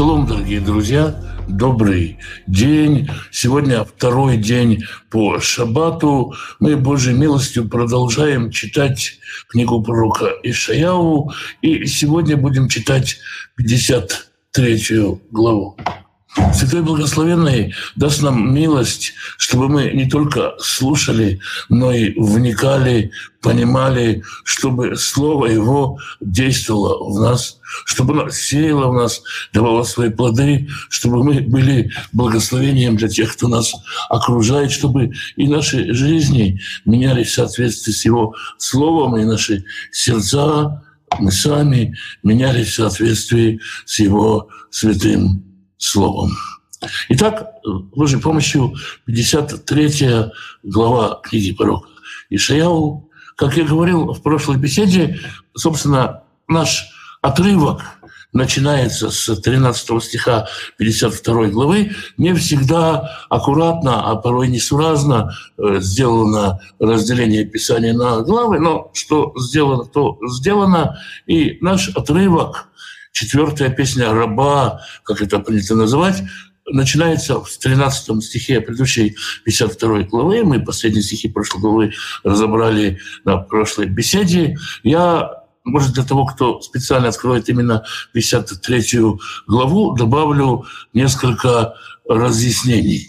Шалом, дорогие друзья, добрый день. Сегодня второй день по Шабату. Мы Божьей милостью продолжаем читать книгу пророка Ишаяу. И сегодня будем читать 53 главу. Святой Благословенный даст нам милость, чтобы мы не только слушали, но и вникали, понимали, чтобы Слово Его действовало в нас, чтобы оно сеяло в нас, давало свои плоды, чтобы мы были благословением для тех, кто нас окружает, чтобы и наши жизни менялись в соответствии с Его Словом, и наши сердца, мы сами менялись в соответствии с Его святым словом. Итак, Божьей помощью 53 глава книги пророка Ишаяу. Как я говорил в прошлой беседе, собственно, наш отрывок начинается с 13 стиха 52 главы, не всегда аккуратно, а порой несуразно э, сделано разделение Писания на главы, но что сделано, то сделано. И наш отрывок Четвертая песня раба, как это принято называть, начинается в 13 стихе предыдущей 52 главы. Мы последние стихи прошлой главы разобрали на прошлой беседе. Я, может, для того, кто специально открывает именно 53 главу, добавлю несколько разъяснений.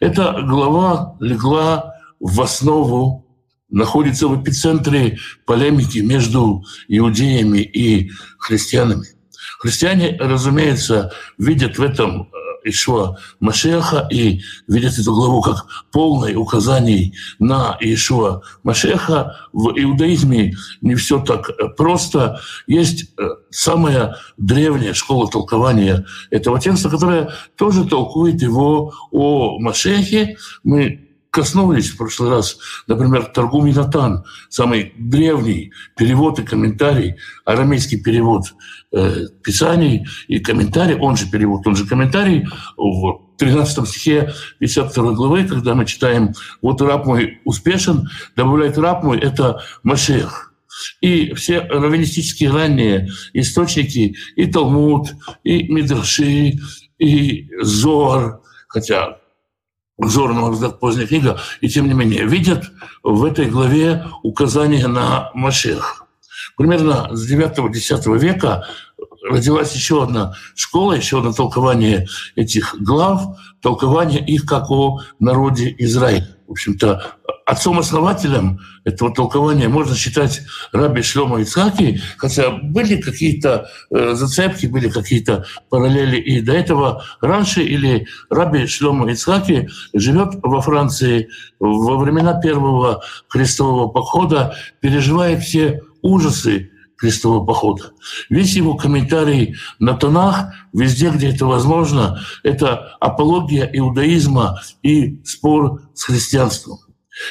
Эта глава легла в основу находится в эпицентре полемики между иудеями и христианами. Христиане, разумеется, видят в этом э, Ишуа Машеха и видят эту главу как полное указание на Ишуа Машеха. В иудаизме не все так э, просто. Есть э, самая древняя школа толкования этого текста, которая тоже толкует его о Машехе. Мы коснулись в прошлый раз, например, Торгум Натан, самый древний перевод и комментарий, арамейский перевод э, Писаний и комментарий, он же перевод, он же комментарий, в 13 стихе 52 главы, когда мы читаем «Вот раб мой успешен», добавляет «раб мой» — это Машех. И все раввинистические ранние источники, и Талмуд, и Мидраши, и Зор, хотя Зор, на мой взгляд, поздняя книга, и тем не менее видят в этой главе указание на Машех. Примерно с 9-10 века родилась еще одна школа, еще одно толкование этих глав, толкование их как о народе Израиля. В общем-то, отцом-основателем этого толкования можно считать раби Шлема Ицхаки, хотя были какие-то э, зацепки, были какие-то параллели и до этого. Раньше, или раби Шлема Ицхаки живет во Франции во времена первого крестового похода, переживает все ужасы крестового похода. Весь его комментарий на тонах, везде, где это возможно, это апология иудаизма и спор с христианством.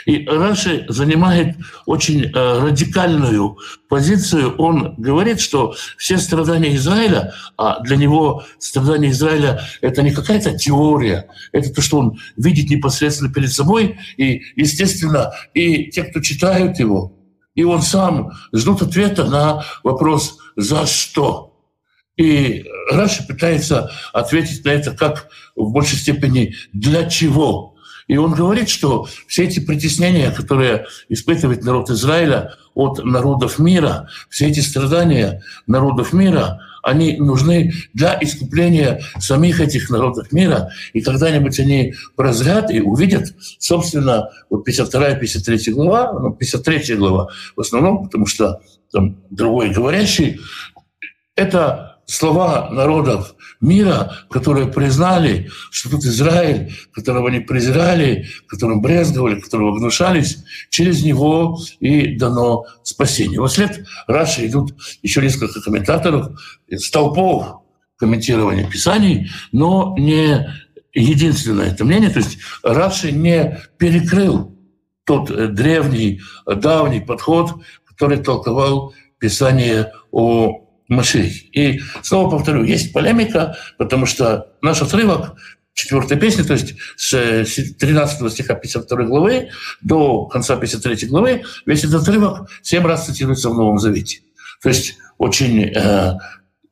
И Раши занимает очень э, радикальную позицию. Он говорит, что все страдания Израиля, а для него страдания Израиля — это не какая-то теория, это то, что он видит непосредственно перед собой. И, естественно, и те, кто читают его, и он сам ждут ответа на вопрос «за что?». И Раши пытается ответить на это как в большей степени «для чего?». И он говорит, что все эти притеснения, которые испытывает народ Израиля от народов мира, все эти страдания народов мира, они нужны для искупления самих этих народов мира. И когда-нибудь они прозрят и увидят, собственно, вот 52-53 глава, ну, 53 глава в основном, потому что там другой говорящий, это слова народов мира, которые признали, что тут Израиль, которого они презирали, которым брезговали, которого гнушались, через него и дано спасение. Вот след Раши идут еще несколько комментаторов, столпов комментирования Писаний, но не единственное это мнение. То есть Раши не перекрыл тот древний, давний подход, который толковал Писание о Машех. И снова повторю, есть полемика, потому что наш отрывок четвертой песни, то есть с 13 стиха 52 главы до конца 53 главы, весь этот отрывок семь раз цитируется в Новом Завете. То есть очень э,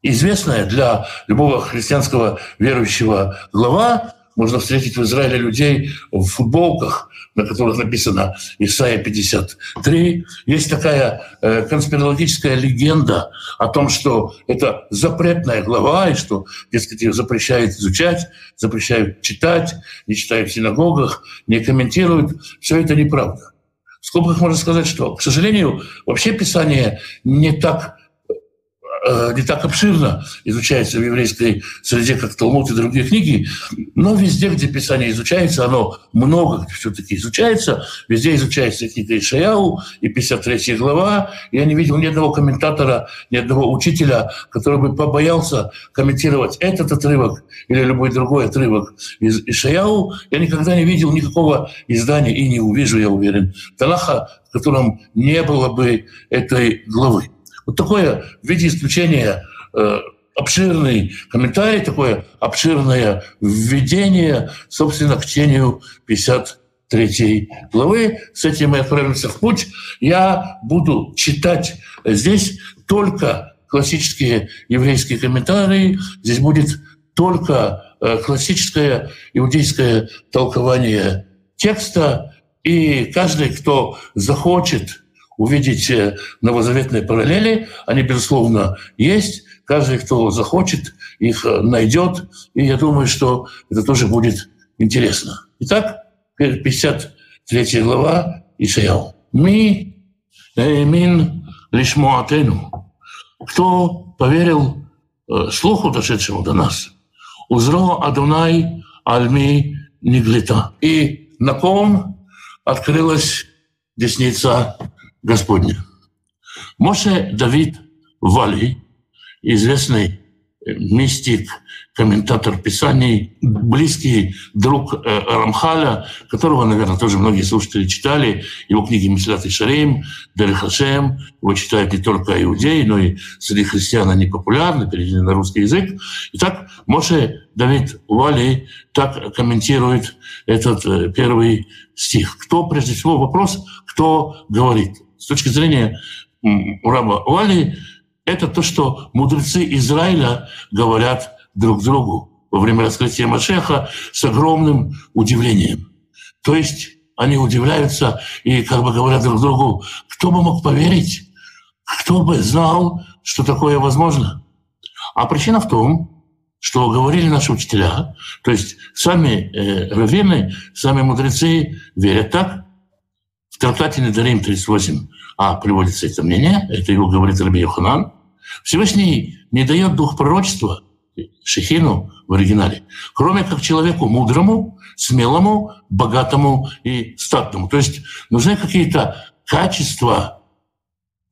известная для любого христианского верующего глава. Можно встретить в Израиле людей в футболках, на которых написано Исайя 53. Есть такая э, конспирологическая легенда о том, что это запретная глава, и что, дескать, ее запрещают изучать, запрещают читать, не читают в синагогах, не комментируют. Все это неправда. В скобках можно сказать, что, к сожалению, вообще Писание не так Э, не так обширно изучается в еврейской среде, как Талмуд и другие книги, но везде, где Писание изучается, оно много все-таки изучается, везде изучается книга Ишаяу и 53 глава. Я не видел ни одного комментатора, ни одного учителя, который бы побоялся комментировать этот отрывок или любой другой отрывок из Ишаяу. Я никогда не видел никакого издания и не увижу, я уверен, Танаха, в котором не было бы этой главы. Вот такое в виде исключения э, обширный комментарий, такое обширное введение, собственно, к чтению 53 главы. С этим мы отправимся в путь. Я буду читать здесь только классические еврейские комментарии. Здесь будет только э, классическое иудейское толкование текста. И каждый, кто захочет увидеть новозаветные параллели. Они, безусловно, есть. Каждый, кто захочет, их э, найдет. И я думаю, что это тоже будет интересно. Итак, 53 глава Ишаяу. «Ми эмин лишмуатену». Кто поверил э, слуху, дошедшему до нас? «Узро Адунай альми ниглита». И на ком открылась десница Господня. Моше Давид Вали, известный мистик, комментатор Писаний, близкий друг э, Рамхаля, которого, наверное, тоже многие слушатели читали, его книги «Месилат и Шарим», «Дерих Хашем», его читают не только иудеи, но и среди христиан они популярны, переведены на русский язык. Итак, Моше Давид Вали так комментирует этот э, первый стих. Кто, прежде всего, вопрос, кто говорит? С точки зрения раба Вали, это то, что мудрецы Израиля говорят друг другу во время раскрытия Машеха с огромным удивлением. То есть они удивляются и как бы говорят друг другу, кто бы мог поверить, кто бы знал, что такое возможно. А причина в том, что говорили наши учителя, то есть сами э, раввины, сами мудрецы верят так, трактате Недарим 38 а приводится это мнение, это его говорит Раби Йоханан, Всевышний не дает дух пророчества Шехину в оригинале, кроме как человеку мудрому, смелому, богатому и статному. То есть нужны какие-то качества,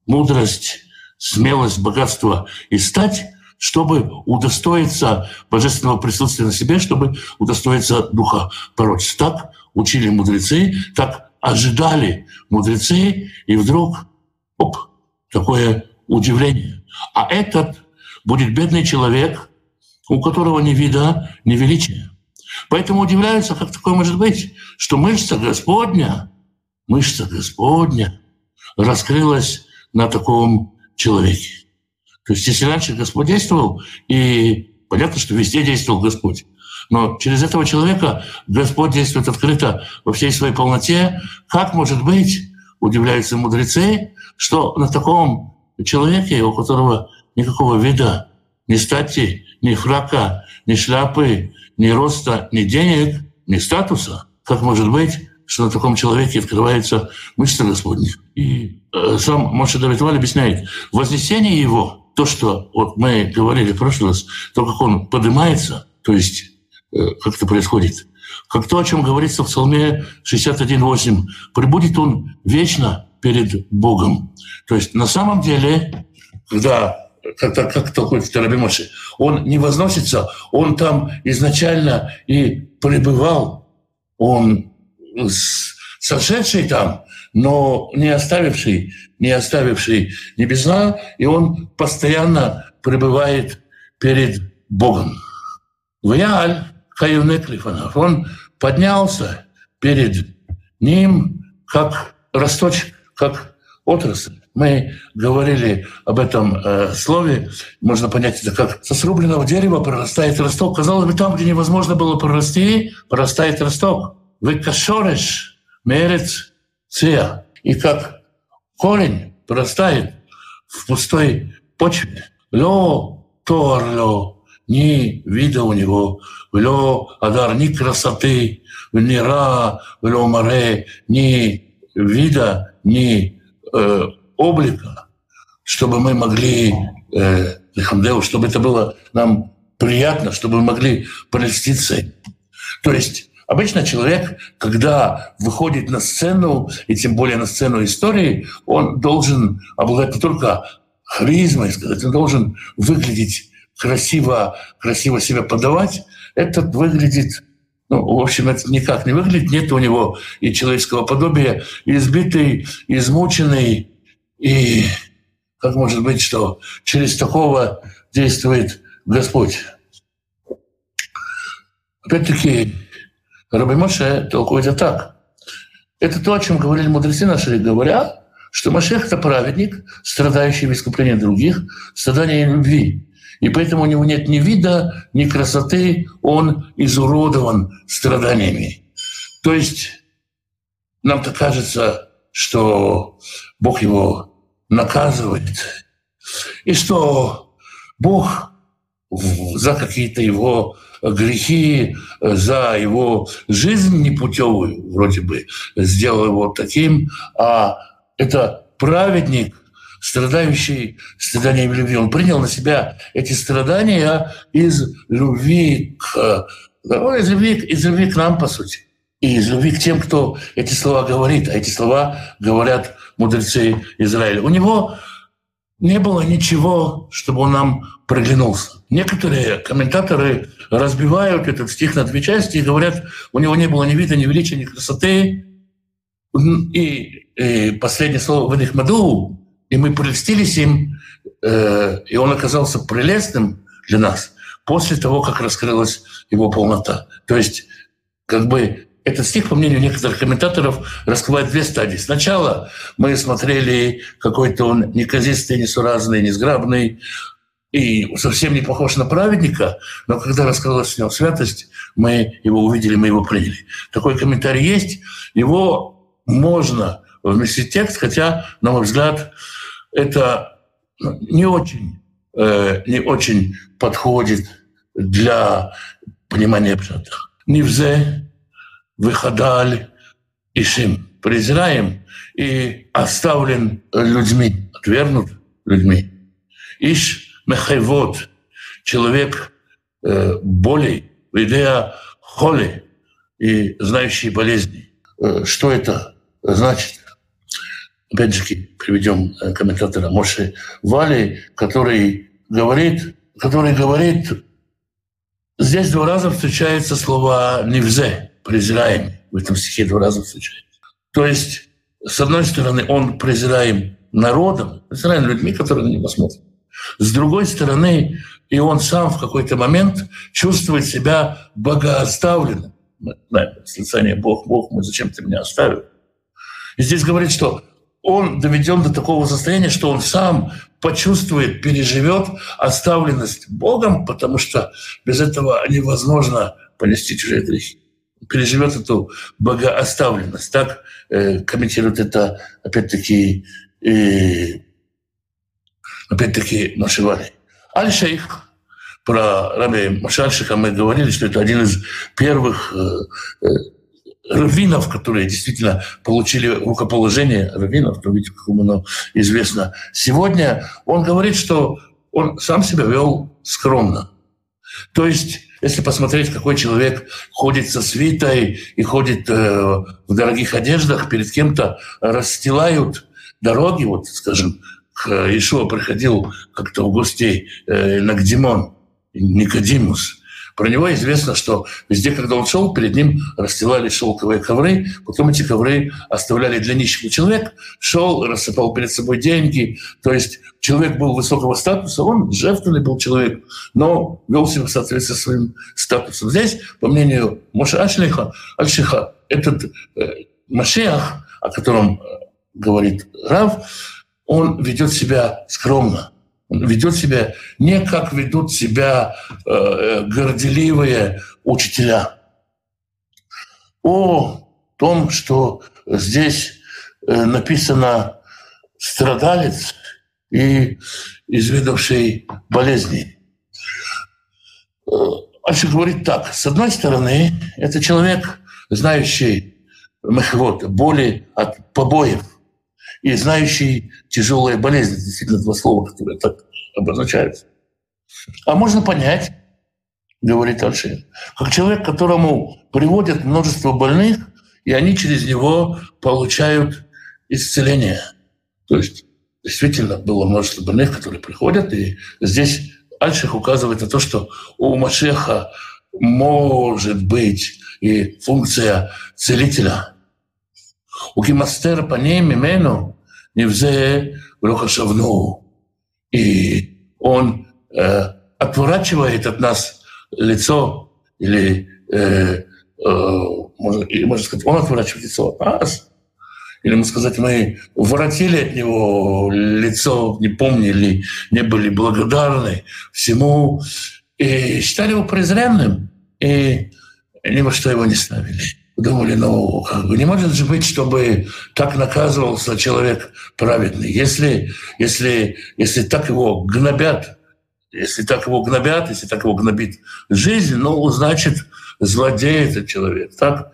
мудрость, смелость, богатство и стать, чтобы удостоиться божественного присутствия на себе, чтобы удостоиться духа пророчества. Так учили мудрецы, так ожидали мудрецы, и вдруг, оп, такое удивление. А этот будет бедный человек, у которого ни вида, ни величия. Поэтому удивляются, как такое может быть, что мышца Господня, мышца Господня раскрылась на таком человеке. То есть если раньше Господь действовал, и понятно, что везде действовал Господь, но через этого человека Господь действует открыто во всей своей полноте. Как может быть, удивляются мудрецы, что на таком человеке, у которого никакого вида, ни стати, ни фрака, ни шляпы, ни роста, ни денег, ни статуса, как может быть, что на таком человеке открывается мышца Господня. И э, сам Моше Давид Валь объясняет, вознесение его, то, что вот мы говорили в прошлый раз, то, как он поднимается, то есть Э, как это происходит. Как то, о чем говорится в Псалме 61.8. «Прибудет он вечно перед Богом». То есть на самом деле, когда как, как, как толкует Терабимоши, он не возносится, он там изначально и пребывал, он сошедший там, но не оставивший, не оставивший небеса, и он постоянно пребывает перед Богом. Ваяль Каюнек Лифанов. Он поднялся перед ним, как росточек, как отрасль. Мы говорили об этом э, слове, можно понять это как со срубленного дерева прорастает росток. Казалось бы, там, где невозможно было прорасти, прорастает росток. Вы кашореш, мерец, ция. И как корень прорастает в пустой почве. Ло торло, ни вида у него, ло адар, ни красоты, ни ра, ло море, ни вида, ни э, облика, чтобы мы могли, э, чтобы это было нам приятно, чтобы мы могли прельститься. То есть Обычно человек, когда выходит на сцену, и тем более на сцену истории, он должен обладать не только харизмой, сказать, он должен выглядеть красиво, красиво себя подавать. Этот выглядит, ну, в общем, это никак не выглядит. Нет у него и человеческого подобия, избитый, измученный, и как может быть, что через такого действует Господь? Опять-таки, Раби Моше толкует это так. Это то, о чем говорили мудрецы наши, говоря, что Машех – это праведник, страдающий в искуплении других, страдания любви. И поэтому у него нет ни вида, ни красоты, он изуродован страданиями. То есть нам-то кажется, что Бог его наказывает, и что Бог за какие-то его грехи, за его жизнь непутевую, вроде бы, сделал его таким, а это праведник, страдающий страданиями любви. Он принял на себя эти страдания из любви к, ну, из любви, из любви к нам, по сути и из любви к тем, кто эти слова говорит, а эти слова говорят мудрецы Израиля. У него не было ничего, чтобы он нам проглянулся. Некоторые комментаторы разбивают этот стих на две части и говорят, у него не было ни вида, ни величия, ни красоты. И, и последнее слово в маду, и мы прельстились им, э, и он оказался прелестным для нас после того, как раскрылась его полнота. То есть как бы этот стих, по мнению некоторых комментаторов, раскрывает две стадии. Сначала мы смотрели, какой-то он неказистый, несуразный, несграбный, и совсем не похож на праведника, но когда раскрылась в нем святость, мы его увидели, мы его приняли. Такой комментарий есть. Его можно вместить в текст, хотя, на мой взгляд, это не очень, э, не очень подходит для понимания пшата. Невзе выходаль Ишим, презираем и оставлен людьми, отвергнут людьми. Иш мехайвод, человек э, болей, идея холи и знающий болезни. Э, что это значит? Опять же, приведем э, комментатора Моши Вали, который говорит, который говорит, здесь два раза встречается слово «невзе», презираем. В этом стихе два раза встречается. То есть, с одной стороны, он презираем народом, презираем людьми, которые на него смотрят. С другой стороны, и он сам в какой-то момент чувствует себя богооставленным. Восклицание «Бог, Бог, мы зачем ты меня оставил?» И здесь говорит, что он доведен до такого состояния, что он сам почувствует, переживет оставленность Богом, потому что без этого невозможно понести чужие грехи переживет эту богооставленность. Так э, комментирует это, опять-таки, э, опять-таки, Машивали. Аль-Шейх, про раби Машальшиха мы говорили, что это один из первых э, э, раввинов, которые действительно получили рукоположение раввинов, то видите, как оно известно. Сегодня он говорит, что он сам себя вел скромно. То есть если посмотреть, какой человек ходит со свитой и ходит э, в дорогих одеждах, перед кем-то расстилают дороги, вот, скажем, к Ишуа приходил как-то в гости э, Нагдимон, Никодимус – про него известно, что везде, когда он шел, перед ним расстилали шелковые ковры, потом эти ковры оставляли для нищих. Человек шел, рассыпал перед собой деньги, то есть человек был высокого статуса, он жертвенный был человек, но вел себя в соответствии со своим статусом. Здесь, по мнению Моше Ашлиха, Альшиха, этот э, Машех, о котором говорит Рав, он ведет себя скромно. Ведет себя не как ведут себя э, горделивые учителя. О том, что здесь э, написано страдалец и изведавший болезни. Э, Альши говорит так. С одной стороны, это человек, знающий мехвод, боли от побоев, и знающий тяжелые болезни. Действительно, два слова, которые так обозначаются. А можно понять, говорит Альшир, как человек, которому приводят множество больных, и они через него получают исцеление. То есть действительно было множество больных, которые приходят, и здесь Альших указывает на то, что у Машеха может быть и функция целителя. Кимастер по ней мимену невзе шавну. И он э, отворачивает от нас лицо или э, э, можно, можно сказать, он отворачивает лицо от нас, или, можно сказать, мы воротили от него лицо, не помнили, не были благодарны всему, и считали его презренным, и ни во что его не ставили. Думали, ну, как бы не может же быть, чтобы так наказывался человек праведный. Если, если, если так его гнобят, если так его гнобят, если так его гнобит жизнь, ну, значит, злодей этот человек. Так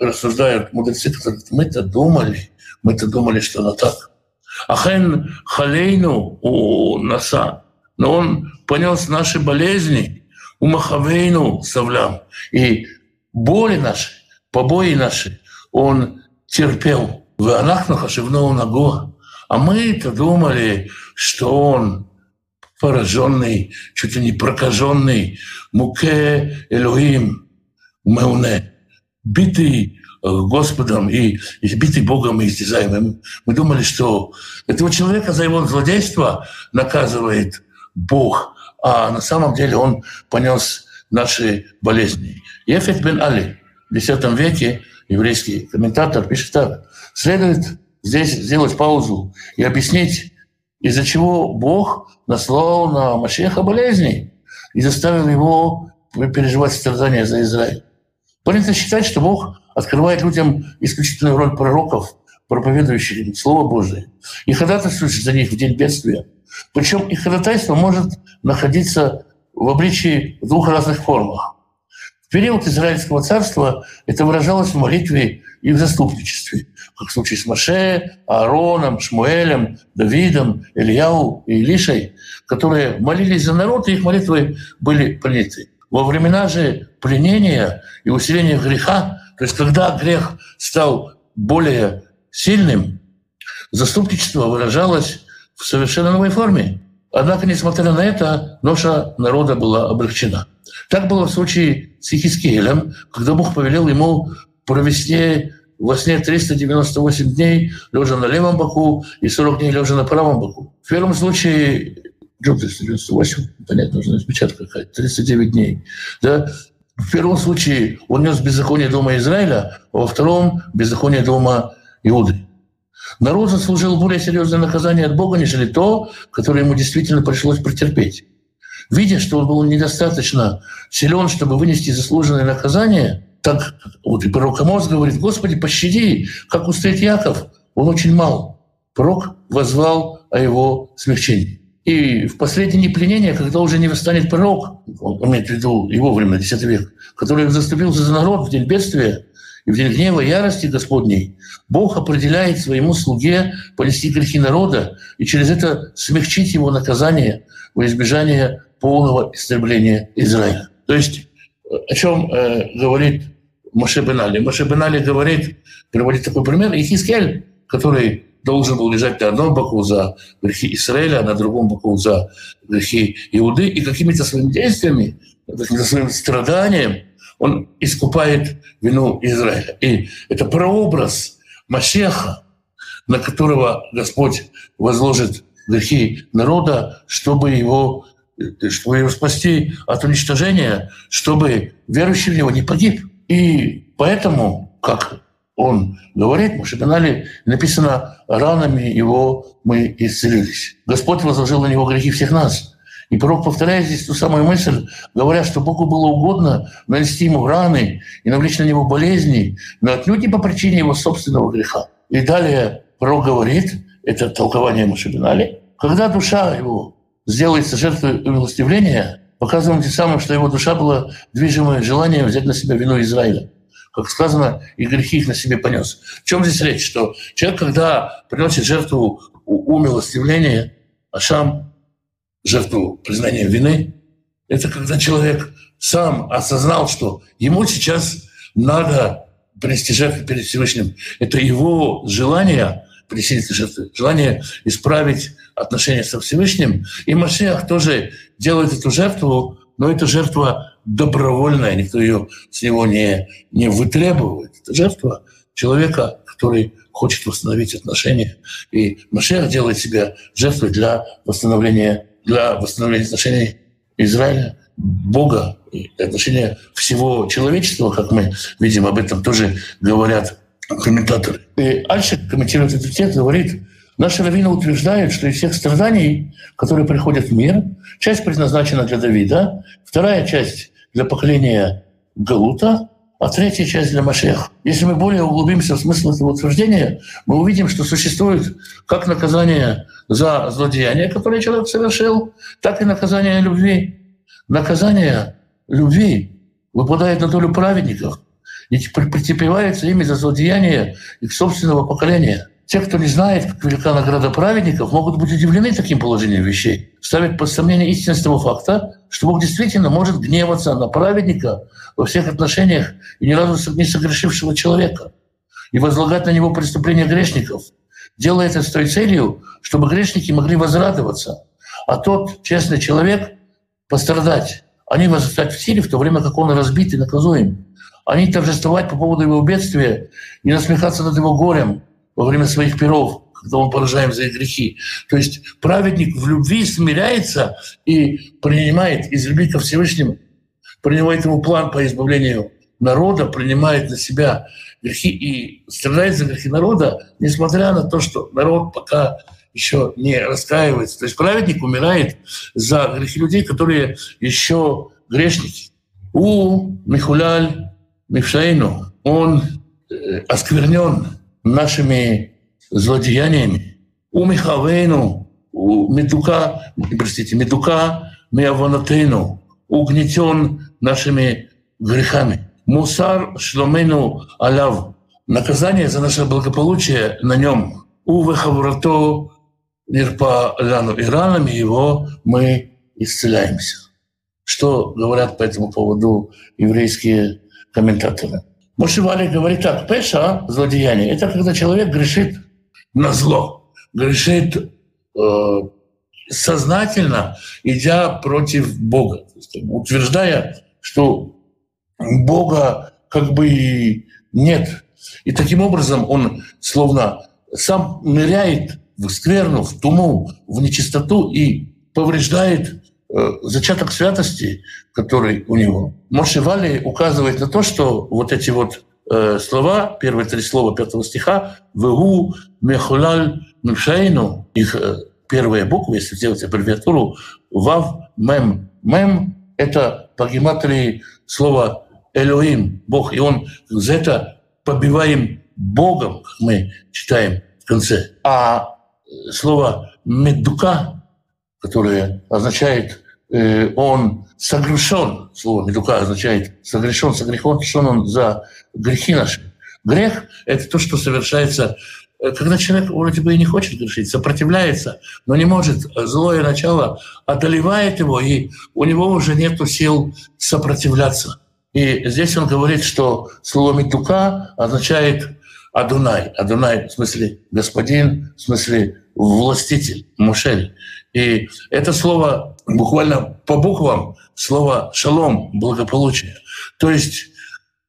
рассуждают мудрецы, которые мы-то думали, мы-то думали, что оно так. Ахен халейну у наса, но он понес наши болезни, у махавейну савлям, и боли наши, побои наши он терпел. В Анахну хашивну наго. А мы-то думали, что он пораженный, чуть ли не прокаженный, муке Элоим, меуне битый э, Господом и избитый Богом и истязаемым. Мы думали, что этого человека за его злодейство наказывает Бог, а на самом деле он понес наши болезни. Ефет бен Али X веке, еврейский комментатор, пишет так. Следует здесь сделать паузу и объяснить, из-за чего Бог наслал на Машеха болезней и заставил его переживать страдания за Израиль. Принято считать, что Бог открывает людям исключительную роль пророков, проповедующих Слово Божие, и ходатайствует за них в день бедствия. Причем их ходатайство может находиться в обличии в двух разных формах. В период Израильского царства это выражалось в молитве и в заступничестве, как в случае с Маше, Аароном, Шмуэлем, Давидом, Ильяу и Илишей, которые молились за народ, и их молитвы были приняты. Во времена же пленения и усиления греха, то есть когда грех стал более сильным, заступничество выражалось в совершенно новой форме. Однако, несмотря на это, ноша народа была облегчена. Так было в случае с Ихискелем, когда Бог повелел ему провести во сне 398 дней, лежа на левом боку, и 40 дней лежа на правом боку. В первом случае Джоб 398, понятно, нужна распечатка какая-то, 39 дней. Да? В первом случае он нес беззаконие дома Израиля, а во втором – беззаконие дома Иуды. Народ заслужил более серьезное наказание от Бога, нежели то, которое ему действительно пришлось претерпеть. Видя, что он был недостаточно силен, чтобы вынести заслуженное наказание, так вот и пророк Амос говорит, «Господи, пощади, как устоит Яков, он очень мал». Пророк возвал о его смягчении. И в последнее пленение, когда уже не восстанет пророк, он имеет в виду его время, X век, который заступился за народ в день бедствия и в день гнева и ярости Господней, Бог определяет своему слуге понести грехи народа и через это смягчить его наказание во избежание полного истребления Израиля. То есть о чем э, говорит Моше Бенали? Моше Бенали говорит, приводит такой пример, Ихискель, который должен был лежать на одном боку за грехи Израиля, а на другом боку за грехи Иуды, и какими-то своими действиями, каким-то своим страданием он искупает вину Израиля. И это прообраз Машеха, на которого Господь возложит грехи народа, чтобы его, чтобы его спасти от уничтожения, чтобы верующий в него не погиб. И поэтому, как он говорит, Мушебинали, написано, ранами его мы исцелились. Господь возложил на него грехи всех нас. И пророк повторяет здесь ту самую мысль, говоря, что Богу было угодно нанести ему раны и навлечь на него болезни, но отнюдь не по причине его собственного греха. И далее пророк говорит, это толкование Машибинали, когда душа его сделается жертвой умилостивления, показываем тем самым, что его душа была движима желанием взять на себя вину Израиля. Как сказано, и грехи их на себе понес. В чем здесь речь? Что человек, когда приносит жертву умилостивления, Ашам, жертву признания вины, это когда человек сам осознал, что ему сейчас надо принести жертву перед Всевышним. Это его желание принести жертвы, желание исправить отношения со Всевышним. И Машиах тоже делает эту жертву, но это жертва добровольная, никто ее с него не, не вытребует. Это жертва человека, который хочет восстановить отношения. И Машиах делает себя жертвой для восстановления, для восстановления отношений Израиля, Бога и отношения всего человечества, как мы видим, об этом тоже говорят комментаторы. И Альшик комментирует этот текст, говорит, Наши раввины утверждают, что из всех страданий, которые приходят в мир, часть предназначена для Давида, вторая часть для поколения Галута, а третья часть для Машех. Если мы более углубимся в смысл этого утверждения, мы увидим, что существует как наказание за злодеяние, которое человек совершил, так и наказание любви. Наказание любви выпадает на долю праведников и претерпевается ими за злодеяние их собственного поколения – те, кто не знает, как велика награда праведников, могут быть удивлены таким положением вещей. Ставят под сомнение истинность того факта, что Бог действительно может гневаться на праведника во всех отношениях и ни разу не согрешившего человека и возлагать на него преступления грешников, делая это с той целью, чтобы грешники могли возрадоваться, а тот честный человек пострадать. Они возрастать в силе, в то время как он разбит и наказуем. Они торжествовать по поводу его бедствия и насмехаться над его горем – во время своих перов, когда он поражаем за их грехи. То есть праведник в любви смиряется и принимает из любви ко Всевышнему, принимает ему план по избавлению народа, принимает на себя грехи и страдает за грехи народа, несмотря на то, что народ пока еще не раскаивается. То есть праведник умирает за грехи людей, которые еще грешники. У Михуляль Мифшаину, он э, осквернен нашими злодеяниями. У Михавейну, у Медука, простите, Медука Миаванатейну, угнетен нашими грехами. Мусар Шломену Алав, наказание за наше благополучие на нем. У Вехаврато Нирпа Ляну, и его мы исцеляемся. Что говорят по этому поводу еврейские комментаторы? Мушивали говорит так, пеша, злодеяние, это когда человек грешит на зло, грешит э, сознательно, идя против Бога, утверждая, что Бога как бы нет. И таким образом он словно сам ныряет в скверну, в туму, в нечистоту и повреждает зачаток святости, который у него. Мошевали указывает на то, что вот эти вот э, слова, первые три слова пятого стиха, «Вегу мехулаль мшейну», их э, первые буквы, если сделать аббревиатуру, «Вав мем». «Мем» — это по гематрии слово «Элоим», «Бог», и он за это побиваем Богом, как мы читаем в конце. А слово «медука» которое означает э, он согрешен, слово «медука» означает согрешен, согрешен он за грехи наши. Грех — это то, что совершается, э, когда человек вроде бы и не хочет грешить, сопротивляется, но не может. Злое начало одолевает его, и у него уже нет сил сопротивляться. И здесь он говорит, что слово «медука» означает Адунай. Адунай в смысле господин, в смысле властитель, мушель. И это слово буквально по буквам, слово «шалом» — благополучие. То есть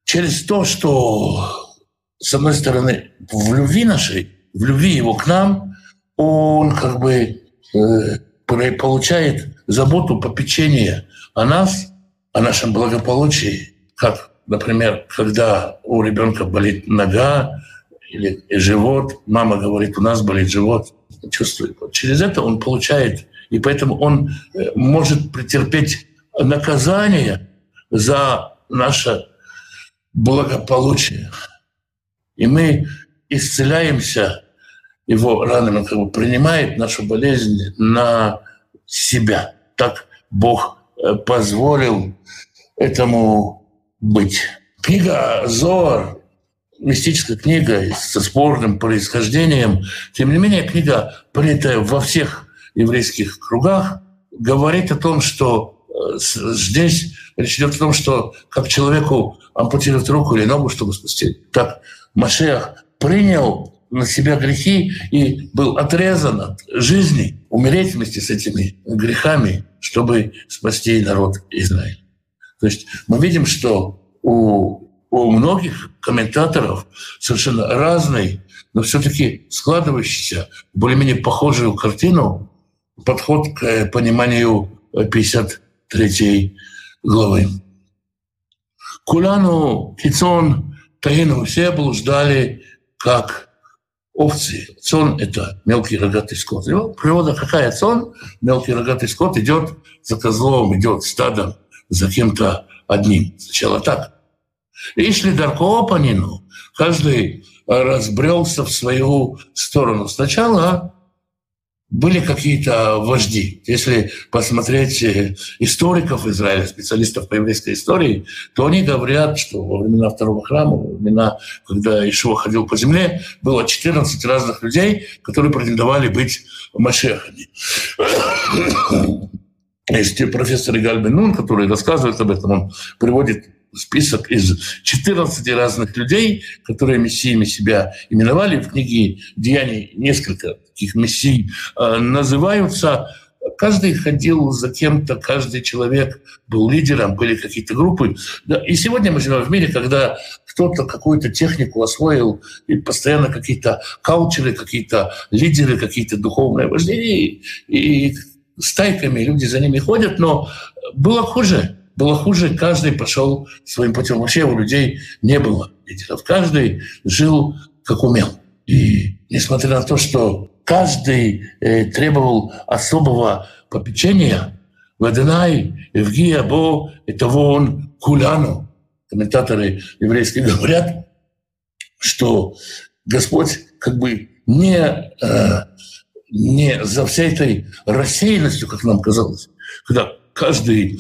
через то, что, с одной стороны, в любви нашей, в любви его к нам, он как бы э, получает заботу, попечение о нас, о нашем благополучии, как например, когда у ребенка болит нога или живот, мама говорит, у нас болит живот, чувствует. Через это он получает, и поэтому он э, может претерпеть наказание за наше благополучие. И мы исцеляемся его ранами, он как бы принимает нашу болезнь на себя. Так Бог э, позволил этому быть. Книга Зор, мистическая книга со спорным происхождением, тем не менее книга, принятая во всех еврейских кругах, говорит о том, что э, здесь речь идет о том, что как человеку ампутировать руку или ногу, чтобы спасти, так Машех принял на себя грехи и был отрезан от жизни, умереть вместе с этими грехами, чтобы спасти народ Израиля. То есть мы видим, что у, у многих комментаторов совершенно разный, но все-таки складывающийся, более-менее похожую картину подход к пониманию 53 главы. Куляну, Кицон, Таину все блуждали как овцы. Цон – это мелкий рогатый скот. Его природа какая? Цон, мелкий рогатый скот, идет за козлом, идет стадом, за кем-то одним. Сначала так. И шли дарко панину. Каждый разбрелся в свою сторону. Сначала были какие-то вожди. Если посмотреть э, историков Израиля, специалистов по еврейской истории, то они говорят, что во времена второго храма, во времена, когда Ишуа ходил по земле, было 14 разных людей, которые претендовали быть машехами. Есть профессор Игаль Бенун, который рассказывает об этом, он приводит список из 14 разных людей, которые мессиями себя именовали. В книге «Деяний» несколько таких мессий э, называются. Каждый ходил за кем-то, каждый человек был лидером, были какие-то группы. И сегодня мы живем в мире, когда кто-то какую-то технику освоил, и постоянно какие-то каучеры, какие-то лидеры, какие-то духовные вожди, и стайками люди за ними ходят, но было хуже было хуже, каждый пошел своим путем. Вообще у людей не было лидеров. Каждый жил как умел. И несмотря на то, что каждый э, требовал особого попечения, Ваденай, Евгия, Бо, это вон Куляну. Комментаторы еврейские говорят, что Господь как бы не, э, не за всей этой рассеянностью, как нам казалось, когда каждый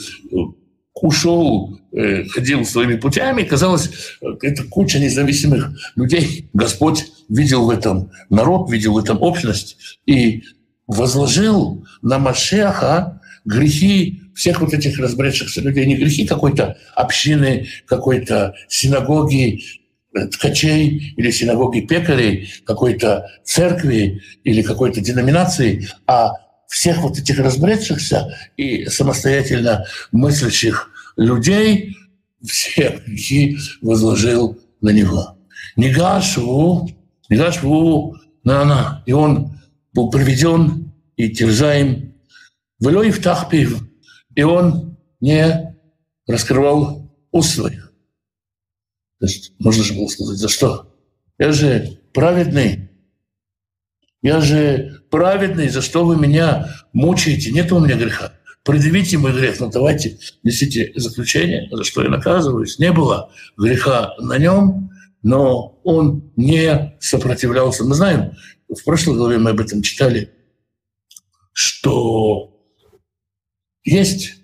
ушел, э, ходил своими путями. Казалось, это куча независимых людей. Господь видел в этом народ, видел в этом общность и возложил на Машеха грехи всех вот этих разбредшихся людей. Не грехи какой-то общины, какой-то синагоги, э, ткачей или синагоги пекарей, какой-то церкви или какой-то деноминации, а всех вот этих разбредшихся и самостоятельно мыслящих людей, все грехи возложил на него. Негашву, Негашву на она. И он был приведен и терзаем в Илоев Тахпив, и он не раскрывал уст своих. То есть можно же было сказать, за что? Я же праведный, я же праведный, за что вы меня мучаете? Нет у меня греха. Предъявите мой грех, ну давайте несите заключение, за что я наказываюсь. Не было греха на нем, но он не сопротивлялся. Мы знаем, в прошлой главе мы об этом читали, что есть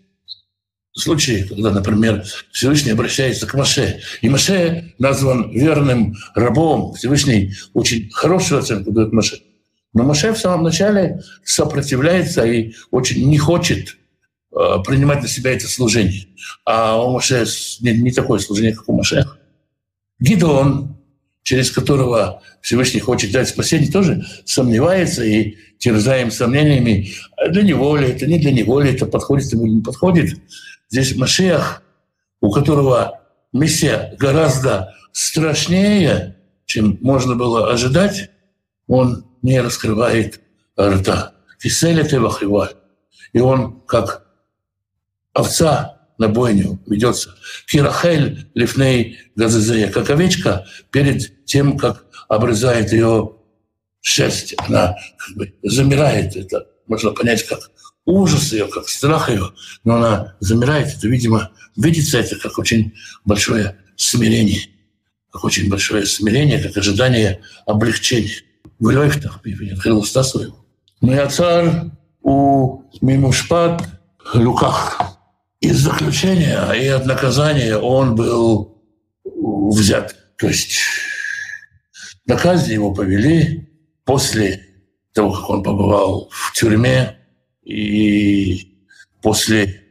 случаи, когда, например, Всевышний обращается к Маше, и Маше назван верным рабом. Всевышний очень хорошую оценку дает Маше. Но Моше в самом начале сопротивляется и очень не хочет э, принимать на себя это служение. А у Моше не, не такое служение, как у Моше. Гидеон, через которого Всевышний хочет дать спасение, тоже сомневается и терзаем сомнениями, для него ли это, не для него ли это, подходит ему или не подходит. Здесь Машех, у которого миссия гораздо страшнее, чем можно было ожидать, он не раскрывает рта. Киселя тевахива. И он, как овца, на бойню ведется. Кирахель лифней газазея, как овечка перед тем, как обрезает ее шерсть. Она как бы замирает. Это можно понять как ужас ее, как страх ее, но она замирает. Это, видимо, видится это как очень большое смирение, как очень большое смирение, как ожидание облегчения. В Лёйхтах открыл уста своего. Моя царь у Мимушпат Люках. Из заключения и от наказания он был взят. То есть на казнь его повели после того, как он побывал в тюрьме и после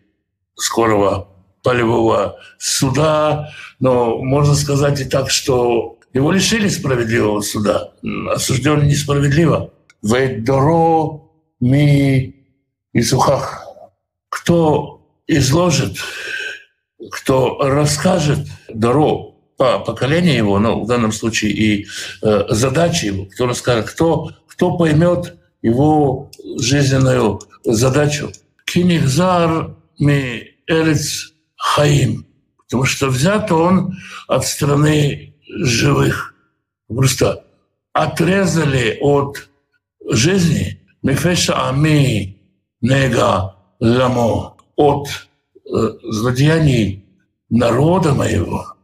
скорого полевого суда. Но можно сказать и так, что его лишили справедливого суда, осужден несправедливо. Вейдоро ми Исухах. Кто изложит, кто расскажет дорогу по поколению его, ну, в данном случае и э, задачи его, кто расскажет, кто, кто поймет его жизненную задачу. Кинихзар ми эрец хаим. Потому что взят он от страны живых. Просто отрезали от жизни Мефеша Ами Нега Ламо от э, злодеяний народа моего,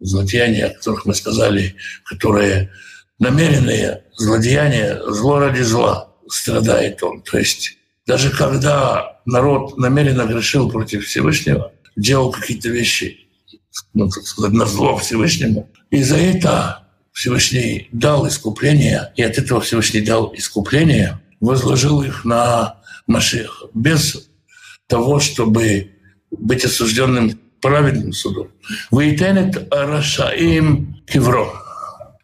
злодеяния, о которых мы сказали, которые намеренные злодеяния, зло ради зла, страдает он. То есть даже когда народ намеренно грешил против Всевышнего, делал какие-то вещи, ну, так сказать, на зло Всевышнему, и за это Всевышний дал искупление, и от этого Всевышний дал искупление, возложил их на Машех без того, чтобы быть осужденным праведным судом. Вейтенет Рашаим Кивро.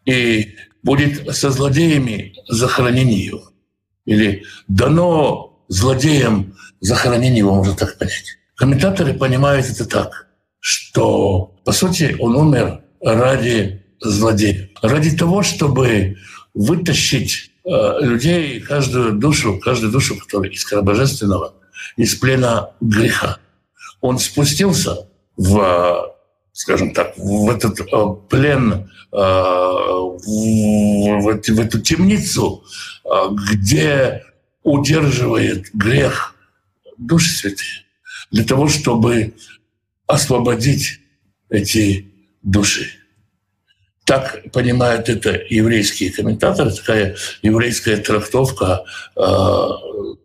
И будет со злодеями захоронение его. Или дано злодеям захоронение его, можно так понять. Комментаторы понимают это так, что, по сути, он умер ради злодея. Ради того, чтобы вытащить э, людей, каждую душу, каждую душу, которая искра божественного, из плена греха. Он спустился в, скажем так, в этот э, плен, э, в, в эту темницу, э, где удерживает грех души святые, для того, чтобы освободить эти души. Так понимают это еврейские комментаторы, такая еврейская трактовка э,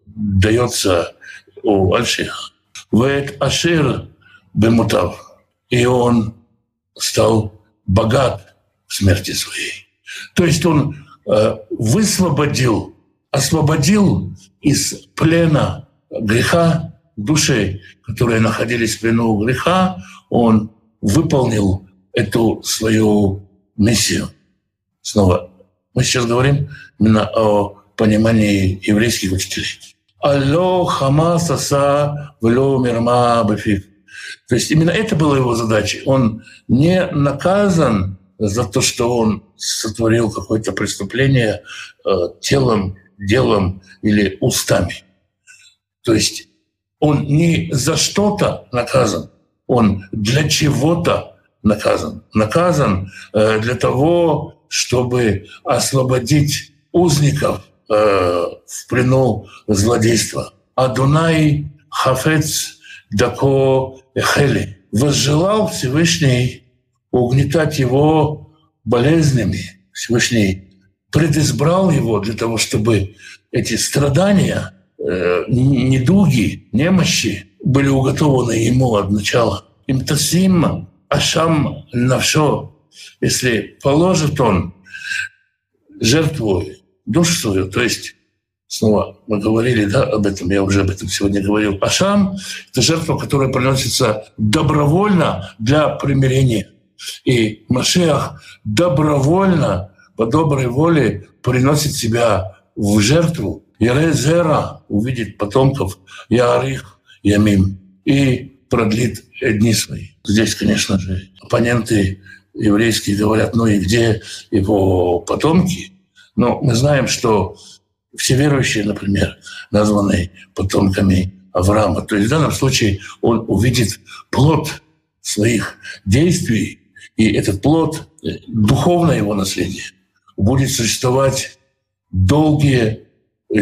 дается у Альшиха. Вэт Ашир Бемутав. И он стал богат в смерти своей. То есть он э, высвободил, освободил из плена греха души, которые находились в плену греха, он выполнил эту свою миссию. Снова, мы сейчас говорим именно о понимании еврейских учителей. Алло Хамас аса вло мирма бефив. То есть именно это была его задача. Он не наказан за то, что он сотворил какое-то преступление э, телом, делом или устами. То есть он не за что-то наказан, он для чего-то наказан. Наказан э, для того, чтобы освободить узников э, в плену злодейства. Адунай Хафец Дако Эхели. Возжелал Всевышний угнетать его болезнями. Всевышний предизбрал его для того, чтобы эти страдания, недуги, немощи были уготованы ему от начала. Им тасим ашам навшо, если положит он жертву душу свою, то есть Снова мы говорили да, об этом, я уже об этом сегодня говорил. Ашам — это жертва, которая приносится добровольно для примирения. И Машех добровольно, по доброй воле приносит себя в жертву. Ярезера увидит потомков Ярих, Ямим и продлит дни свои. Здесь, конечно же, оппоненты еврейские говорят, ну и где его потомки? Но мы знаем, что все верующие, например, названные потомками Авраама. То есть в данном случае он увидит плод своих действий, и этот плод, духовное его наследие, будет существовать долгие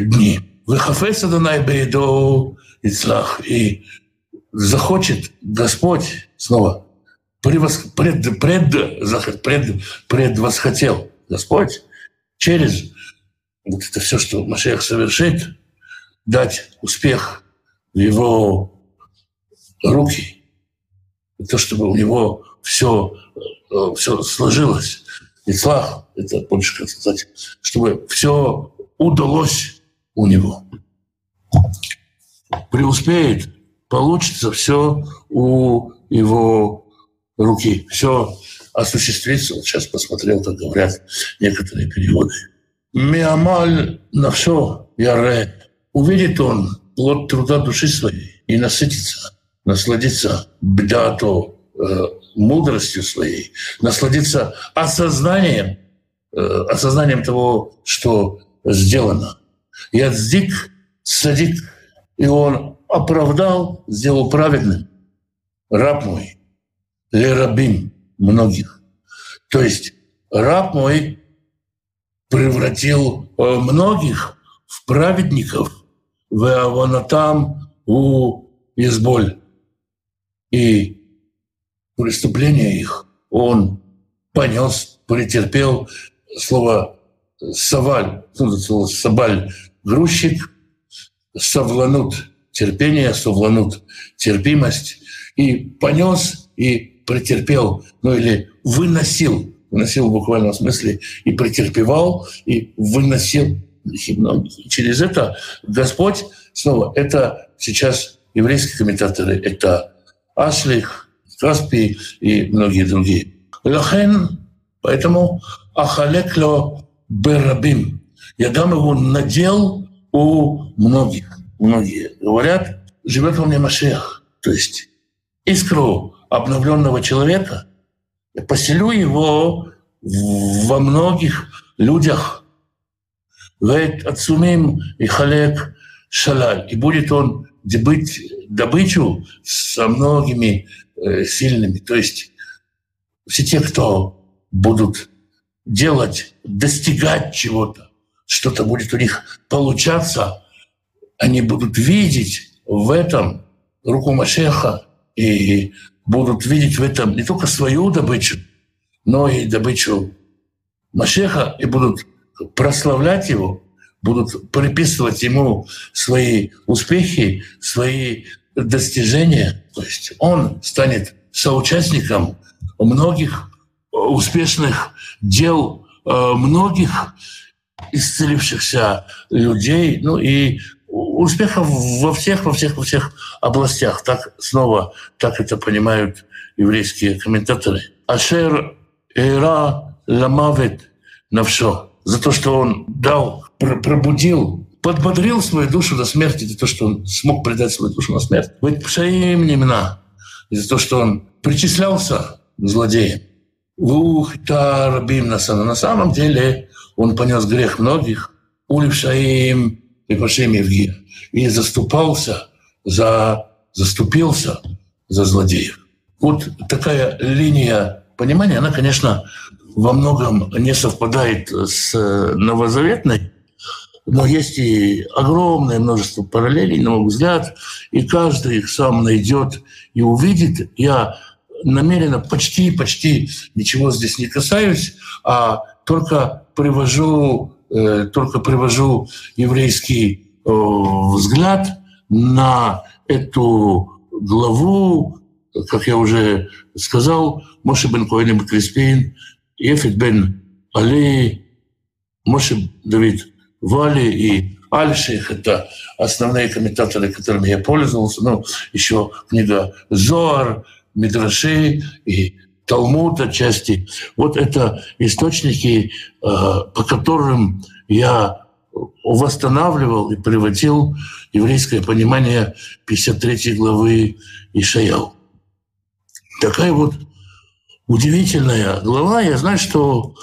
дни. Выхафеса Данай Бейдо Ицлах. И захочет Господь снова превос, пред, пред, пред, предвосхотел Господь через вот это все, что Машех совершит, дать успех в его руки, то, чтобы у него все, э, все сложилось. Ицлах, это больше, как сказать, чтобы все удалось у него. Преуспеет, получится все у его руки. Все осуществится. Вот сейчас посмотрел, как говорят некоторые переводы. Миамаль на все яре. Увидит он плод труда души своей и насытится, насладится бдато, э, мудростью своей, насладиться осознанием, э, осознанием того, что сделано. Ядздик, садик, и он оправдал, сделал праведным раб мой, лерабим многих. То есть раб мой превратил э, многих в праведников, в там у Изболь. И преступления их он понес, претерпел. Слово «саваль», ну, слово «сабаль» — грузчик, «совланут» — терпение, «совланут» — терпимость. И понес, и претерпел, ну или выносил, выносил в буквальном смысле, и претерпевал, и выносил. И через это Господь, снова, это сейчас еврейские комментаторы, это Ашлих, Каспий и многие другие. Лахен, поэтому Ахалекло Берабим. Я дам его надел у многих. Многие говорят, живет во мне Машех. То есть искру обновленного человека, поселю его во многих людях. Вейт отсумим и халек шалаль. И будет он добыть добычу со многими Э, сильными. То есть все те, кто будут делать, достигать чего-то, что-то будет у них получаться, они будут видеть в этом руку Машеха и будут видеть в этом не только свою добычу, но и добычу Машеха, и будут прославлять его, будут приписывать ему свои успехи, свои достижения. То есть он станет соучастником многих успешных дел, э, многих исцелившихся людей, ну и успехов во всех, во всех, во всех областях. Так снова, так это понимают еврейские комментаторы. Ашер Эра Ламавет Навшо. За то, что он дал, пробудил подбодрил свою душу до смерти за то, что он смог предать свою душу на смерть. Быть пшаим немна, за то, что он причислялся к злодеям. Ух, тарбим на самом деле он понес грех многих, улившаим и пашим Евгия, и заступался за, заступился за злодеев. Вот такая линия понимания, она, конечно, во многом не совпадает с новозаветной, но есть и огромное множество параллелей, на мой взгляд, и каждый их сам найдет и увидит. Я намеренно почти-почти ничего здесь не касаюсь, а только привожу, э, только привожу еврейский э, взгляд на эту главу, как я уже сказал, Моше бен Коэн бен Криспин, Ефет бен Али, Моше Давид Вали и Альших – это основные комментаторы, которыми я пользовался. Ну, еще книга Зоар, Мидраши и Талмуд отчасти. Вот это источники, э, по которым я восстанавливал и приводил еврейское понимание 53 главы Ишаял. Такая вот удивительная глава. Я знаю, что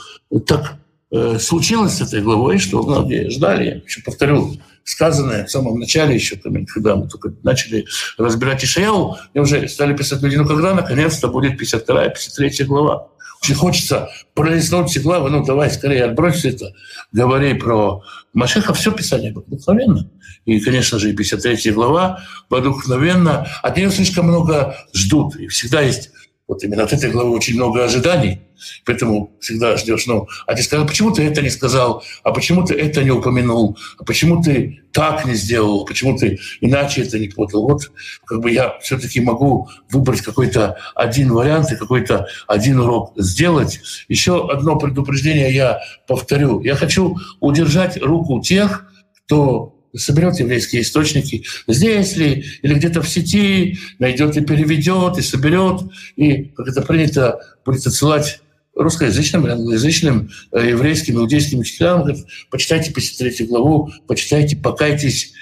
так Э, случилось с этой главой, что многие ждали, я еще повторю, сказанное в самом начале еще, когда мы только начали разбирать Ишаяу, уже стали писать люди, ну когда наконец-то будет 52 53 глава? Очень хочется пролистнуть все главы, ну давай скорее отбрось это, говори про Машеха, все Писание вдохновенно. И, конечно же, и 53 глава вдохновенно. От нее слишком много ждут. И всегда есть вот именно от этой главы очень много ожиданий, поэтому всегда ждешь, ну, а ты сказал, почему ты это не сказал, а почему ты это не упомянул, а почему ты так не сделал, почему ты иначе это не подал. Вот как бы я все таки могу выбрать какой-то один вариант и какой-то один урок сделать. Еще одно предупреждение я повторю. Я хочу удержать руку тех, кто соберет еврейские источники здесь ли, или где-то в сети, найдет и переведет, и соберет, и, как это принято, будет отсылать русскоязычным, англоязычным, э, еврейским, иудейским учителям, говорит, почитайте 53 главу, почитайте, покайтесь.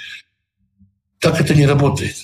Так это не работает.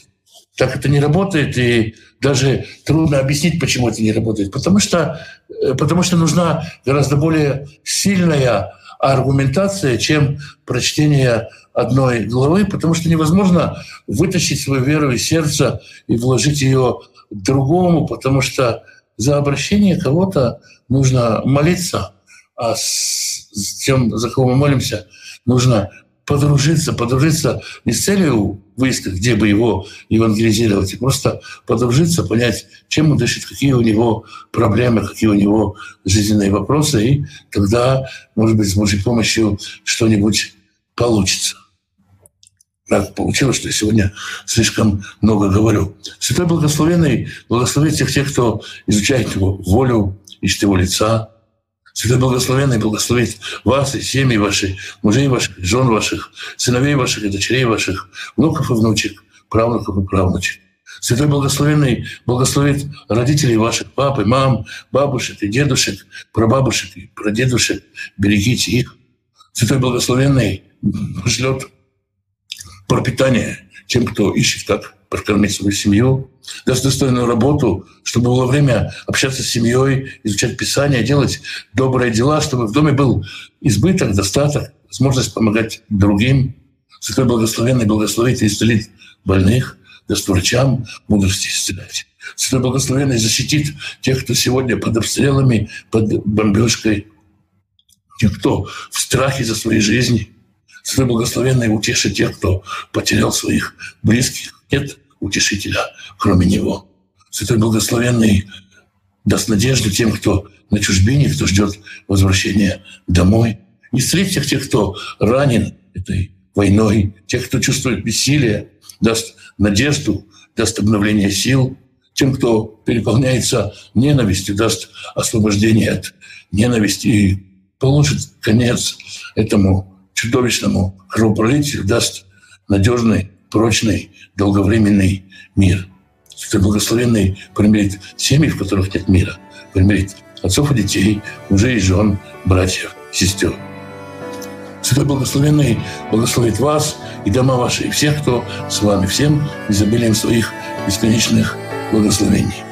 Так это не работает, и даже трудно объяснить, почему это не работает. Потому что, э, потому что нужна гораздо более сильная аргументация, чем прочтение одной главы, потому что невозможно вытащить свою веру из сердца и вложить ее другому, потому что за обращение кого-то нужно молиться, а с тем, за кого мы молимся, нужно подружиться, подружиться не с целью выискать, где бы его евангелизировать, а просто подружиться, понять, чем он дышит, какие у него проблемы, какие у него жизненные вопросы, и тогда, может быть, с Божьей помощью что-нибудь получится. Так получилось, что я сегодня слишком много говорю. Святой Благословенный благословит всех тех, кто изучает его волю, ищет его лица. Святой Благословенный благословит вас и семьи ваши, мужей ваших, жен ваших, сыновей ваших и дочерей ваших, внуков и внучек, правнуков и правнучек. Святой Благословенный благословит родителей ваших, папы, мам, бабушек и дедушек, прабабушек и прадедушек. Берегите их. Святой Благословенный шлет пропитание тем, кто ищет, как прокормить свою семью, даст достойную работу, чтобы было время общаться с семьей, изучать Писание, делать добрые дела, чтобы в доме был избыток, достаток, возможность помогать другим. Святой Благословенный благословит и исцелит больных, даст врачам мудрости исцелять. Святой Благословенный защитит тех, кто сегодня под обстрелами, под бомбежкой, тех, кто в страхе за свои жизни – Святой Благословенный утешит тех, кто потерял своих близких. Нет утешителя, кроме Него. Святой Благословенный даст надежду тем, кто на чужбине, кто ждет возвращения домой. Исцелит всех тех, кто ранен этой войной, тех, кто чувствует бессилие, даст надежду, даст обновление сил. Тем, кто переполняется ненавистью, даст освобождение от ненависти и положит конец этому чудовищному кровопролитию даст надежный, прочный, долговременный мир. Святой Благословенный примирит семьи, в которых нет мира, примирит отцов и детей, мужей и жен, братьев, сестер. Святой Благословенный благословит вас и дома ваши, и всех, кто с вами, всем изобилием своих бесконечных благословений.